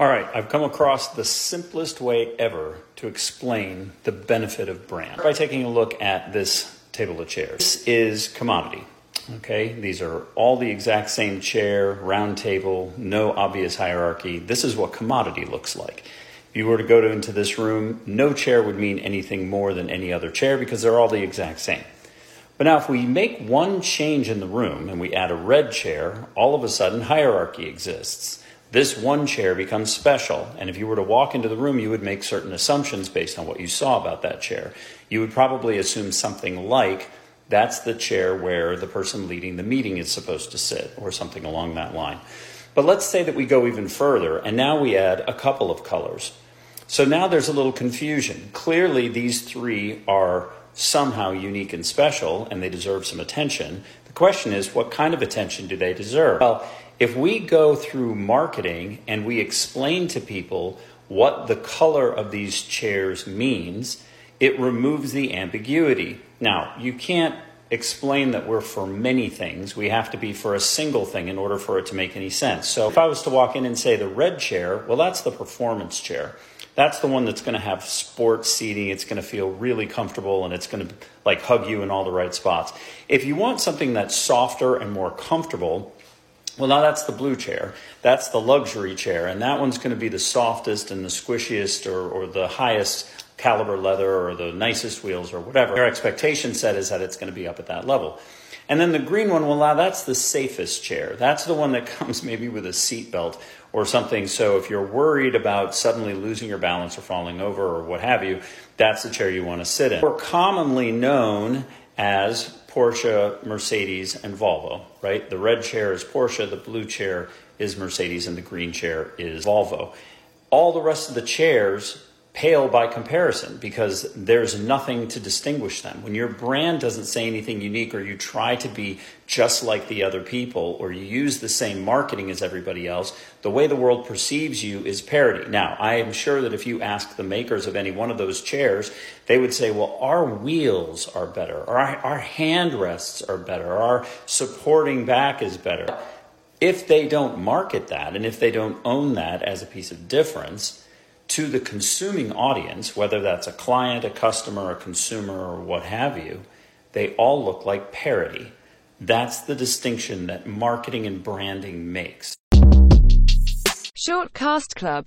All right, I've come across the simplest way ever to explain the benefit of brand by taking a look at this table of chairs. This is commodity. Okay, these are all the exact same chair, round table, no obvious hierarchy. This is what commodity looks like. If you were to go to, into this room, no chair would mean anything more than any other chair because they're all the exact same. But now, if we make one change in the room and we add a red chair, all of a sudden hierarchy exists. This one chair becomes special, and if you were to walk into the room, you would make certain assumptions based on what you saw about that chair. You would probably assume something like that's the chair where the person leading the meeting is supposed to sit, or something along that line. But let's say that we go even further, and now we add a couple of colors. So now there's a little confusion. Clearly, these three are somehow unique and special, and they deserve some attention. The question is, what kind of attention do they deserve? Well, if we go through marketing and we explain to people what the color of these chairs means, it removes the ambiguity. Now, you can't explain that we're for many things. We have to be for a single thing in order for it to make any sense. So if I was to walk in and say the red chair, well, that's the performance chair. That's the one that's going to have sports seating. It's going to feel really comfortable and it's going to like hug you in all the right spots. If you want something that's softer and more comfortable, well, now that's the blue chair. That's the luxury chair. And that one's going to be the softest and the squishiest or, or the highest caliber leather or the nicest wheels or whatever. Your expectation set is that it's going to be up at that level. And then the green one, well, now that's the safest chair. That's the one that comes maybe with a seat belt or something. So if you're worried about suddenly losing your balance or falling over or what have you, that's the chair you want to sit in. We're commonly known as Porsche, Mercedes, and Volvo, right? The red chair is Porsche, the blue chair is Mercedes, and the green chair is Volvo. All the rest of the chairs pale by comparison because there's nothing to distinguish them. When your brand doesn't say anything unique or you try to be just like the other people or you use the same marketing as everybody else, the way the world perceives you is parody. Now, I am sure that if you ask the makers of any one of those chairs, they would say, well, our wheels are better, our, our hand rests are better, our supporting back is better. If they don't market that and if they don't own that as a piece of difference, to the consuming audience, whether that's a client, a customer, a consumer, or what have you, they all look like parody. That's the distinction that marketing and branding makes. Shortcast Club